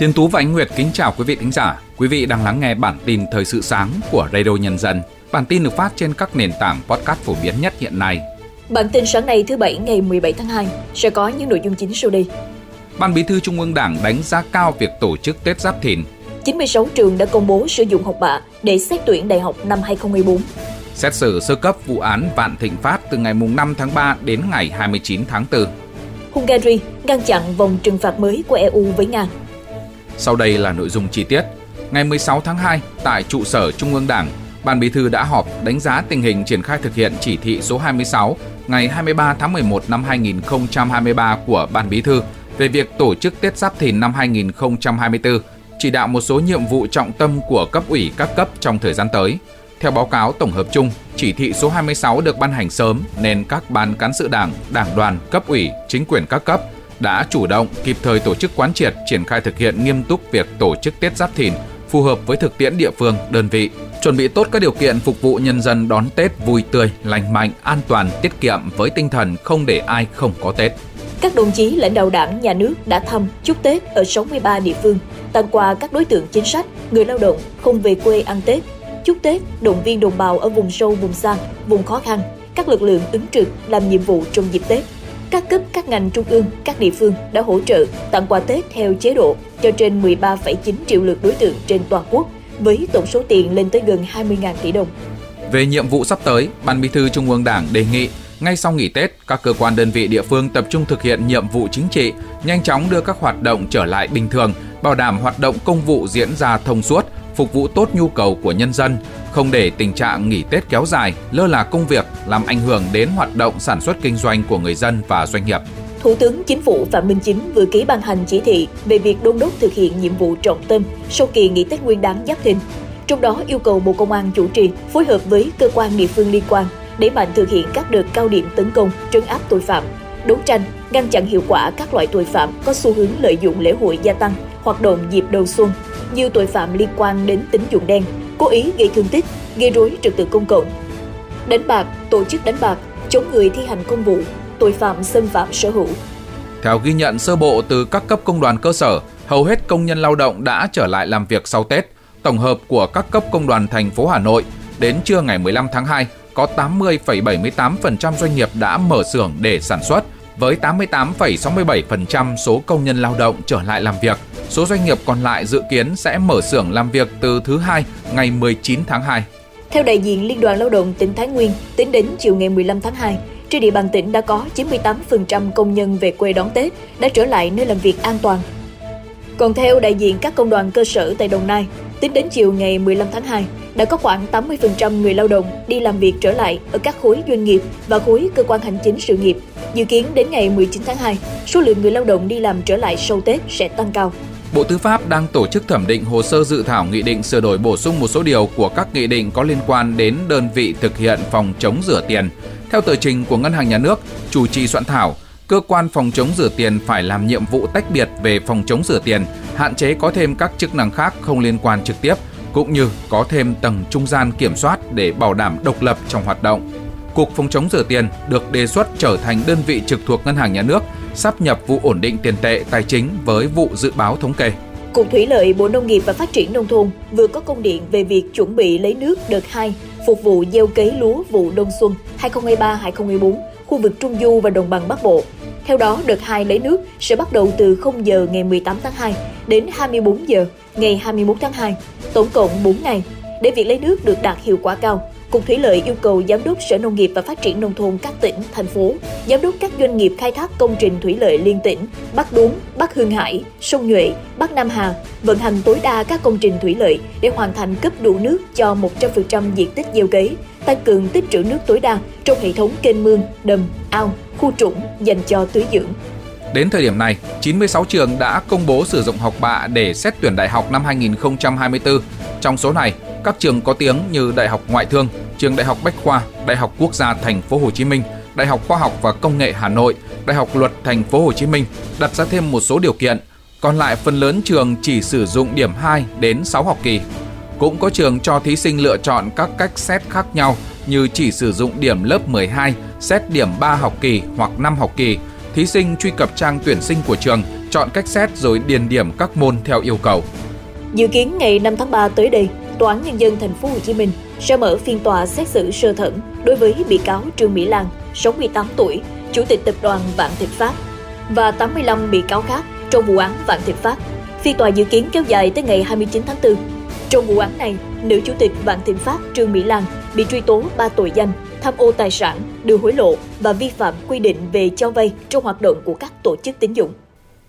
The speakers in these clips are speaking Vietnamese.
Tiên Tú và Ánh Nguyệt kính chào quý vị thính giả. Quý vị đang lắng nghe bản tin thời sự sáng của Radio Nhân dân. Bản tin được phát trên các nền tảng podcast phổ biến nhất hiện nay. Bản tin sáng nay thứ Bảy ngày 17 tháng 2 sẽ có những nội dung chính sau đây. Ban Bí thư Trung ương Đảng đánh giá cao việc tổ chức Tết Giáp Thìn. 96 trường đã công bố sử dụng học bạ để xét tuyển đại học năm 2014. Xét xử sơ cấp vụ án Vạn Thịnh Phát từ ngày 5 tháng 3 đến ngày 29 tháng 4. Hungary ngăn chặn vòng trừng phạt mới của EU với Nga. Sau đây là nội dung chi tiết. Ngày 16 tháng 2, tại trụ sở Trung ương Đảng, Ban Bí thư đã họp đánh giá tình hình triển khai thực hiện chỉ thị số 26 ngày 23 tháng 11 năm 2023 của Ban Bí thư về việc tổ chức Tết Giáp Thìn năm 2024, chỉ đạo một số nhiệm vụ trọng tâm của cấp ủy các cấp trong thời gian tới. Theo báo cáo tổng hợp chung, chỉ thị số 26 được ban hành sớm nên các ban cán sự đảng, đảng đoàn, cấp ủy, chính quyền các cấp đã chủ động, kịp thời tổ chức quán triệt, triển khai thực hiện nghiêm túc việc tổ chức Tết Giáp Thìn phù hợp với thực tiễn địa phương, đơn vị, chuẩn bị tốt các điều kiện phục vụ nhân dân đón Tết vui tươi, lành mạnh, an toàn, tiết kiệm với tinh thần không để ai không có Tết. Các đồng chí lãnh đạo đảng, nhà nước đã thăm, chúc Tết ở 63 địa phương, tặng quà các đối tượng chính sách, người lao động không về quê ăn Tết, chúc Tết, động viên đồng bào ở vùng sâu, vùng xa, vùng khó khăn, các lực lượng ứng trực làm nhiệm vụ trong dịp Tết. Các cấp, các ngành trung ương, các địa phương đã hỗ trợ tặng quà Tết theo chế độ cho trên 13,9 triệu lượt đối tượng trên toàn quốc, với tổng số tiền lên tới gần 20.000 tỷ đồng. Về nhiệm vụ sắp tới, Ban Bí thư Trung ương Đảng đề nghị ngay sau nghỉ Tết, các cơ quan đơn vị địa phương tập trung thực hiện nhiệm vụ chính trị, nhanh chóng đưa các hoạt động trở lại bình thường, bảo đảm hoạt động công vụ diễn ra thông suốt, phục vụ tốt nhu cầu của nhân dân, không để tình trạng nghỉ Tết kéo dài, lơ là công việc làm ảnh hưởng đến hoạt động sản xuất kinh doanh của người dân và doanh nghiệp. Thủ tướng Chính phủ Phạm Minh Chính vừa ký ban hành chỉ thị về việc đôn đốc thực hiện nhiệm vụ trọng tâm sau kỳ nghỉ Tết Nguyên đán Giáp Thìn. Trong đó yêu cầu Bộ Công an chủ trì phối hợp với cơ quan địa phương liên quan để mạnh thực hiện các đợt cao điểm tấn công, trấn áp tội phạm, đấu tranh, ngăn chặn hiệu quả các loại tội phạm có xu hướng lợi dụng lễ hội gia tăng, hoạt động dịp đầu xuân nhiều tội phạm liên quan đến tín dụng đen, cố ý gây thương tích, gây rối trật tự công cộng, đánh bạc, tổ chức đánh bạc, chống người thi hành công vụ, tội phạm xâm phạm sở hữu. Theo ghi nhận sơ bộ từ các cấp công đoàn cơ sở, hầu hết công nhân lao động đã trở lại làm việc sau Tết. Tổng hợp của các cấp công đoàn thành phố Hà Nội đến trưa ngày 15 tháng 2 có 80,78% doanh nghiệp đã mở xưởng để sản xuất, với 88,67% số công nhân lao động trở lại làm việc. Số doanh nghiệp còn lại dự kiến sẽ mở xưởng làm việc từ thứ hai ngày 19 tháng 2. Theo đại diện Liên đoàn Lao động tỉnh Thái Nguyên, tính đến chiều ngày 15 tháng 2, trên địa bàn tỉnh đã có 98% công nhân về quê đón Tết đã trở lại nơi làm việc an toàn. Còn theo đại diện các công đoàn cơ sở tại Đồng Nai, tính đến chiều ngày 15 tháng 2, đã có khoảng 80% người lao động đi làm việc trở lại ở các khối doanh nghiệp và khối cơ quan hành chính sự nghiệp. Dự kiến đến ngày 19 tháng 2, số lượng người lao động đi làm trở lại sau Tết sẽ tăng cao. Bộ Tư pháp đang tổ chức thẩm định hồ sơ dự thảo nghị định sửa đổi bổ sung một số điều của các nghị định có liên quan đến đơn vị thực hiện phòng chống rửa tiền. Theo tờ trình của Ngân hàng Nhà nước, chủ trì soạn thảo, cơ quan phòng chống rửa tiền phải làm nhiệm vụ tách biệt về phòng chống rửa tiền, hạn chế có thêm các chức năng khác không liên quan trực tiếp, cũng như có thêm tầng trung gian kiểm soát để bảo đảm độc lập trong hoạt động. Cục Phòng chống rửa tiền được đề xuất trở thành đơn vị trực thuộc Ngân hàng Nhà nước, sắp nhập vụ ổn định tiền tệ tài chính với vụ dự báo thống kê. Cục Thủy lợi Bộ Nông nghiệp và Phát triển Nông thôn vừa có công điện về việc chuẩn bị lấy nước đợt 2 phục vụ gieo cấy lúa vụ đông xuân 2023-2024 khu vực Trung Du và Đồng bằng Bắc Bộ. Theo đó, đợt 2 lấy nước sẽ bắt đầu từ 0 giờ ngày 18 tháng 2 đến 24 giờ ngày 21 tháng 2, tổng cộng 4 ngày. Để việc lấy nước được đạt hiệu quả cao, Cục Thủy lợi yêu cầu Giám đốc Sở Nông nghiệp và Phát triển Nông thôn các tỉnh, thành phố, Giám đốc các doanh nghiệp khai thác công trình thủy lợi liên tỉnh, Bắc Đốn, Bắc Hương Hải, Sông Nhuệ, Bắc Nam Hà, vận hành tối đa các công trình thủy lợi để hoàn thành cấp đủ nước cho 100% diện tích gieo cấy, tăng cường tích trữ nước tối đa trong hệ thống kênh mương, đầm, ao, khu trũng dành cho tưới dưỡng. Đến thời điểm này, 96 trường đã công bố sử dụng học bạ để xét tuyển đại học năm 2024. Trong số này, các trường có tiếng như Đại học Ngoại thương, Trường Đại học Bách khoa, Đại học Quốc gia Thành phố Hồ Chí Minh, Đại học Khoa học và Công nghệ Hà Nội, Đại học Luật Thành phố Hồ Chí Minh đặt ra thêm một số điều kiện. Còn lại phần lớn trường chỉ sử dụng điểm 2 đến 6 học kỳ. Cũng có trường cho thí sinh lựa chọn các cách xét khác nhau như chỉ sử dụng điểm lớp 12, xét điểm 3 học kỳ hoặc 5 học kỳ. Thí sinh truy cập trang tuyển sinh của trường, chọn cách xét rồi điền điểm các môn theo yêu cầu. Dự kiến ngày 5 tháng 3 tới đây, Tòa án Nhân dân Thành phố Hồ Chí Minh sẽ mở phiên tòa xét xử sơ thẩm đối với bị cáo Trương Mỹ Lan, 68 tuổi, Chủ tịch Tập đoàn Vạn Thịnh Phát và 85 bị cáo khác trong vụ án Vạn Thịnh Phát. Phiên tòa dự kiến kéo dài tới ngày 29 tháng 4. Trong vụ án này, nữ chủ tịch Vạn Thịnh Phát Trương Mỹ Lan bị truy tố 3 tội danh tham ô tài sản, đưa hối lộ và vi phạm quy định về cho vay trong hoạt động của các tổ chức tín dụng.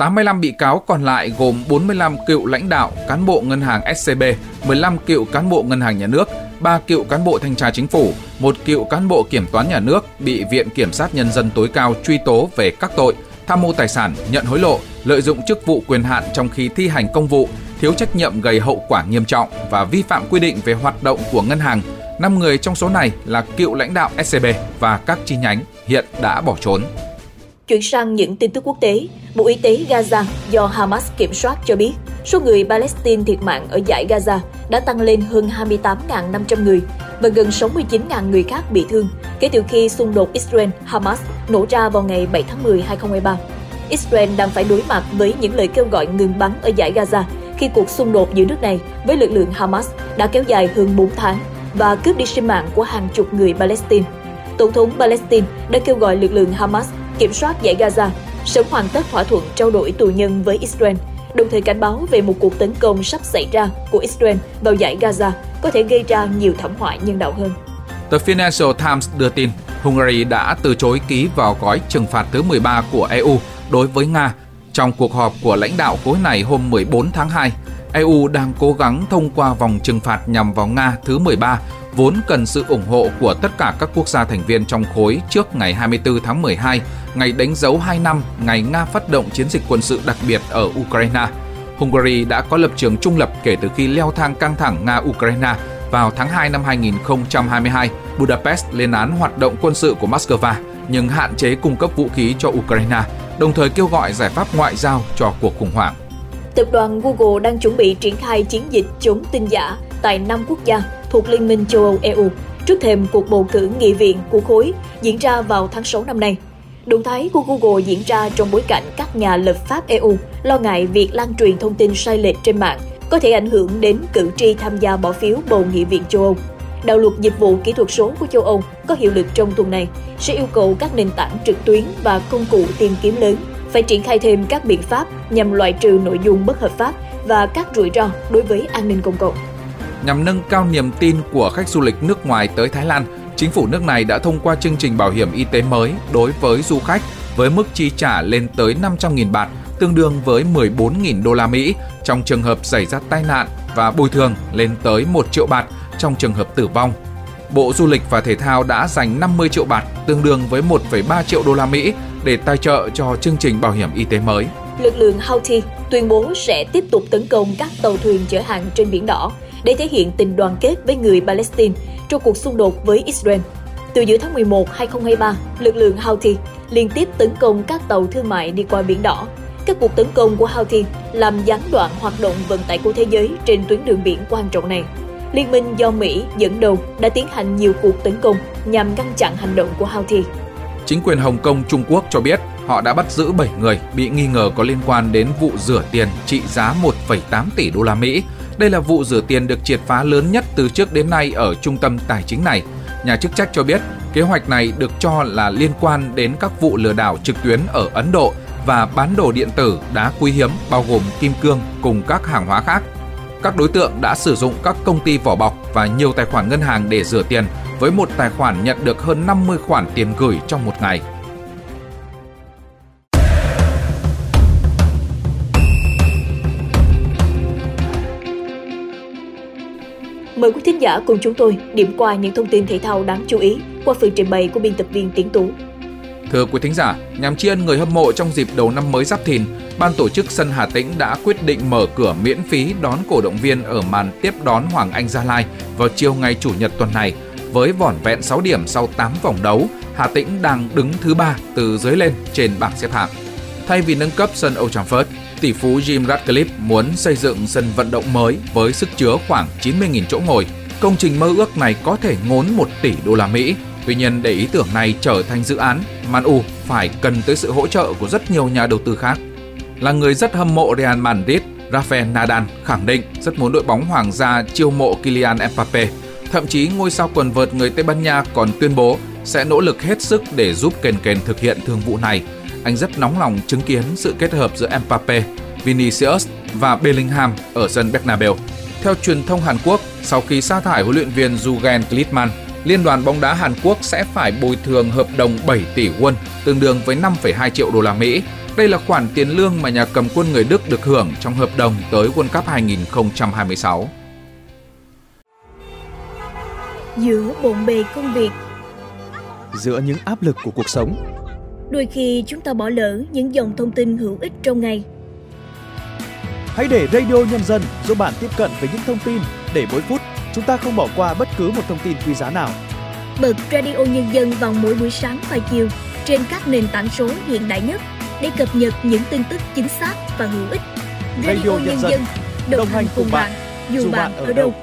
85 bị cáo còn lại gồm 45 cựu lãnh đạo, cán bộ ngân hàng SCB, 15 cựu cán bộ ngân hàng nhà nước, 3 cựu cán bộ thanh tra chính phủ, một cựu cán bộ kiểm toán nhà nước bị Viện Kiểm sát Nhân dân tối cao truy tố về các tội tham mô tài sản, nhận hối lộ, lợi dụng chức vụ quyền hạn trong khi thi hành công vụ, thiếu trách nhiệm gây hậu quả nghiêm trọng và vi phạm quy định về hoạt động của ngân hàng. 5 người trong số này là cựu lãnh đạo SCB và các chi nhánh hiện đã bỏ trốn. Chuyển sang những tin tức quốc tế, Bộ Y tế Gaza do Hamas kiểm soát cho biết số người Palestine thiệt mạng ở giải Gaza đã tăng lên hơn 28.500 người và gần 69.000 người khác bị thương kể từ khi xung đột Israel-Hamas nổ ra vào ngày 7 tháng 10, 2023. Israel đang phải đối mặt với những lời kêu gọi ngừng bắn ở giải Gaza khi cuộc xung đột giữa nước này với lực lượng Hamas đã kéo dài hơn 4 tháng và cướp đi sinh mạng của hàng chục người Palestine. Tổng thống Palestine đã kêu gọi lực lượng Hamas kiểm soát giải Gaza, sớm hoàn tất thỏa thuận trao đổi tù nhân với Israel, đồng thời cảnh báo về một cuộc tấn công sắp xảy ra của Israel vào giải Gaza có thể gây ra nhiều thảm họa nhân đạo hơn. The Financial Times đưa tin, Hungary đã từ chối ký vào gói trừng phạt thứ 13 của EU đối với Nga trong cuộc họp của lãnh đạo khối này hôm 14 tháng 2. EU đang cố gắng thông qua vòng trừng phạt nhằm vào Nga thứ 13 vốn cần sự ủng hộ của tất cả các quốc gia thành viên trong khối trước ngày 24 tháng 12, ngày đánh dấu 2 năm ngày Nga phát động chiến dịch quân sự đặc biệt ở Ukraine. Hungary đã có lập trường trung lập kể từ khi leo thang căng thẳng Nga-Ukraine vào tháng 2 năm 2022. Budapest lên án hoạt động quân sự của Moscow nhưng hạn chế cung cấp vũ khí cho Ukraine, đồng thời kêu gọi giải pháp ngoại giao cho cuộc khủng hoảng. Tập đoàn Google đang chuẩn bị triển khai chiến dịch chống tin giả tại 5 quốc gia thuộc Liên minh châu Âu EU trước thềm cuộc bầu cử nghị viện của khối diễn ra vào tháng 6 năm nay. Động thái của Google diễn ra trong bối cảnh các nhà lập pháp EU lo ngại việc lan truyền thông tin sai lệch trên mạng có thể ảnh hưởng đến cử tri tham gia bỏ phiếu bầu nghị viện châu Âu. Đạo luật dịch vụ kỹ thuật số của châu Âu có hiệu lực trong tuần này sẽ yêu cầu các nền tảng trực tuyến và công cụ tìm kiếm lớn phải triển khai thêm các biện pháp nhằm loại trừ nội dung bất hợp pháp và các rủi ro đối với an ninh công cộng. Nhằm nâng cao niềm tin của khách du lịch nước ngoài tới Thái Lan, chính phủ nước này đã thông qua chương trình bảo hiểm y tế mới đối với du khách với mức chi trả lên tới 500.000 bạt, tương đương với 14.000 đô la Mỹ trong trường hợp xảy ra tai nạn và bồi thường lên tới 1 triệu bạt trong trường hợp tử vong. Bộ Du lịch và Thể thao đã dành 50 triệu bạt, tương đương với 1,3 triệu đô la Mỹ để tài trợ cho chương trình bảo hiểm y tế mới. Lực lượng Houthi tuyên bố sẽ tiếp tục tấn công các tàu thuyền chở hàng trên biển đỏ để thể hiện tình đoàn kết với người Palestine trong cuộc xung đột với Israel. Từ giữa tháng 11 2023, lực lượng Houthi liên tiếp tấn công các tàu thương mại đi qua biển đỏ. Các cuộc tấn công của Houthi làm gián đoạn hoạt động vận tải của thế giới trên tuyến đường biển quan trọng này. Liên minh do Mỹ dẫn đầu đã tiến hành nhiều cuộc tấn công nhằm ngăn chặn hành động của Houthi. Chính quyền Hồng Kông Trung Quốc cho biết họ đã bắt giữ 7 người bị nghi ngờ có liên quan đến vụ rửa tiền trị giá 1,8 tỷ đô la Mỹ đây là vụ rửa tiền được triệt phá lớn nhất từ trước đến nay ở trung tâm tài chính này. Nhà chức trách cho biết, kế hoạch này được cho là liên quan đến các vụ lừa đảo trực tuyến ở Ấn Độ và bán đồ điện tử đá quý hiếm bao gồm kim cương cùng các hàng hóa khác. Các đối tượng đã sử dụng các công ty vỏ bọc và nhiều tài khoản ngân hàng để rửa tiền với một tài khoản nhận được hơn 50 khoản tiền gửi trong một ngày. Mời quý thính giả cùng chúng tôi điểm qua những thông tin thể thao đáng chú ý qua phần trình bày của biên tập viên Tiến Tú. Thưa quý thính giả, nhằm tri ân người hâm mộ trong dịp đầu năm mới Giáp Thìn, ban tổ chức sân Hà Tĩnh đã quyết định mở cửa miễn phí đón cổ động viên ở màn tiếp đón Hoàng Anh Gia Lai vào chiều ngày chủ nhật tuần này. Với vỏn vẹn 6 điểm sau 8 vòng đấu, Hà Tĩnh đang đứng thứ ba từ dưới lên trên bảng xếp hạng. Thay vì nâng cấp sân Old Trafford, tỷ phú Jim Ratcliffe muốn xây dựng sân vận động mới với sức chứa khoảng 90.000 chỗ ngồi. Công trình mơ ước này có thể ngốn 1 tỷ đô la Mỹ. Tuy nhiên để ý tưởng này trở thành dự án, Man U phải cần tới sự hỗ trợ của rất nhiều nhà đầu tư khác. Là người rất hâm mộ Real Madrid, Rafael Nadal khẳng định rất muốn đội bóng hoàng gia chiêu mộ Kylian Mbappe. Thậm chí ngôi sao quần vợt người Tây Ban Nha còn tuyên bố sẽ nỗ lực hết sức để giúp Kền Kền thực hiện thương vụ này. Anh rất nóng lòng chứng kiến sự kết hợp giữa Mbappe, Vinicius và Bellingham ở sân Bernabeu. Theo truyền thông Hàn Quốc, sau khi sa thải huấn luyện viên Jurgen Klinsmann, Liên đoàn bóng đá Hàn Quốc sẽ phải bồi thường hợp đồng 7 tỷ won, tương đương với 5,2 triệu đô la Mỹ. Đây là khoản tiền lương mà nhà cầm quân người Đức được hưởng trong hợp đồng tới World Cup 2026. Giữa bộn bề công việc Giữa những áp lực của cuộc sống Đôi khi chúng ta bỏ lỡ những dòng thông tin hữu ích trong ngày Hãy để Radio Nhân dân giúp bạn tiếp cận với những thông tin để mỗi phút chúng ta không bỏ qua bất cứ một thông tin quý giá nào. Bật Radio Nhân dân vào mỗi buổi sáng và chiều trên các nền tảng số hiện đại nhất để cập nhật những tin tức chính xác và hữu ích. Radio, Radio Nhân, Nhân dân đồng, đồng hành cùng bạn, dù bạn ở đâu.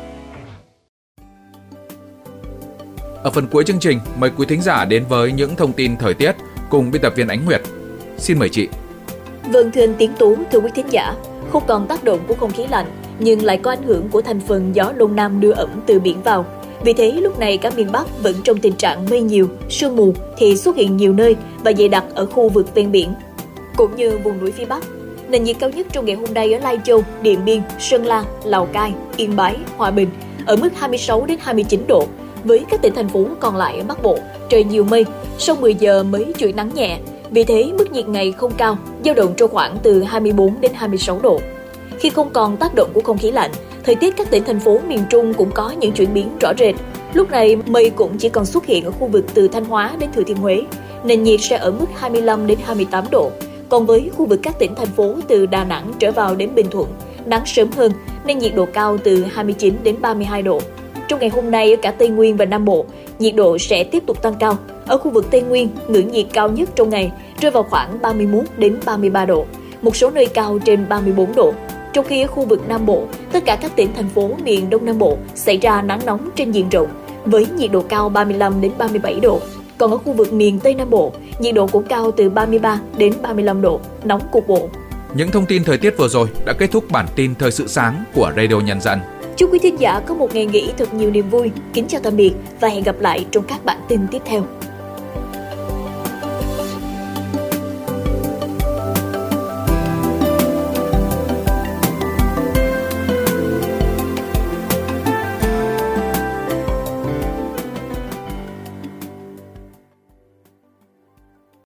Ở phần cuối chương trình, mời quý thính giả đến với những thông tin thời tiết cùng biên tập viên Ánh Nguyệt. Xin mời chị. Vâng thưa anh Tiến Tú, thưa quý thính giả, không còn tác động của không khí lạnh nhưng lại có ảnh hưởng của thành phần gió đông nam đưa ẩm từ biển vào. Vì thế lúc này cả miền Bắc vẫn trong tình trạng mây nhiều, sương mù thì xuất hiện nhiều nơi và dày đặc ở khu vực ven biển. Cũng như vùng núi phía Bắc, nền nhiệt cao nhất trong ngày hôm nay ở Lai Châu, Điện Biên, Sơn La, Lào Cai, Yên Bái, Hòa Bình ở mức 26 đến 29 độ. Với các tỉnh thành phố còn lại ở Bắc Bộ, trời nhiều mây, sau 10 giờ mới chuyển nắng nhẹ. Vì thế mức nhiệt ngày không cao, dao động trong khoảng từ 24 đến 26 độ. Khi không còn tác động của không khí lạnh, thời tiết các tỉnh thành phố miền Trung cũng có những chuyển biến rõ rệt. Lúc này, mây cũng chỉ còn xuất hiện ở khu vực từ Thanh Hóa đến Thừa Thiên Huế. Nền nhiệt sẽ ở mức 25 đến 28 độ. Còn với khu vực các tỉnh thành phố từ Đà Nẵng trở vào đến Bình Thuận, nắng sớm hơn nên nhiệt độ cao từ 29 đến 32 độ. Trong ngày hôm nay ở cả Tây Nguyên và Nam Bộ, nhiệt độ sẽ tiếp tục tăng cao. Ở khu vực Tây Nguyên, ngưỡng nhiệt cao nhất trong ngày rơi vào khoảng 31 đến 33 độ, một số nơi cao trên 34 độ. Trong khi ở khu vực Nam Bộ, tất cả các tỉnh thành phố miền Đông Nam Bộ xảy ra nắng nóng trên diện rộng với nhiệt độ cao 35 đến 37 độ. Còn ở khu vực miền Tây Nam Bộ, nhiệt độ cũng cao từ 33 đến 35 độ, nóng cục bộ. Những thông tin thời tiết vừa rồi đã kết thúc bản tin thời sự sáng của Radio Nhân dân. Chúc quý thính giả có một ngày nghỉ thật nhiều niềm vui. Kính chào tạm biệt và hẹn gặp lại trong các bản tin tiếp theo.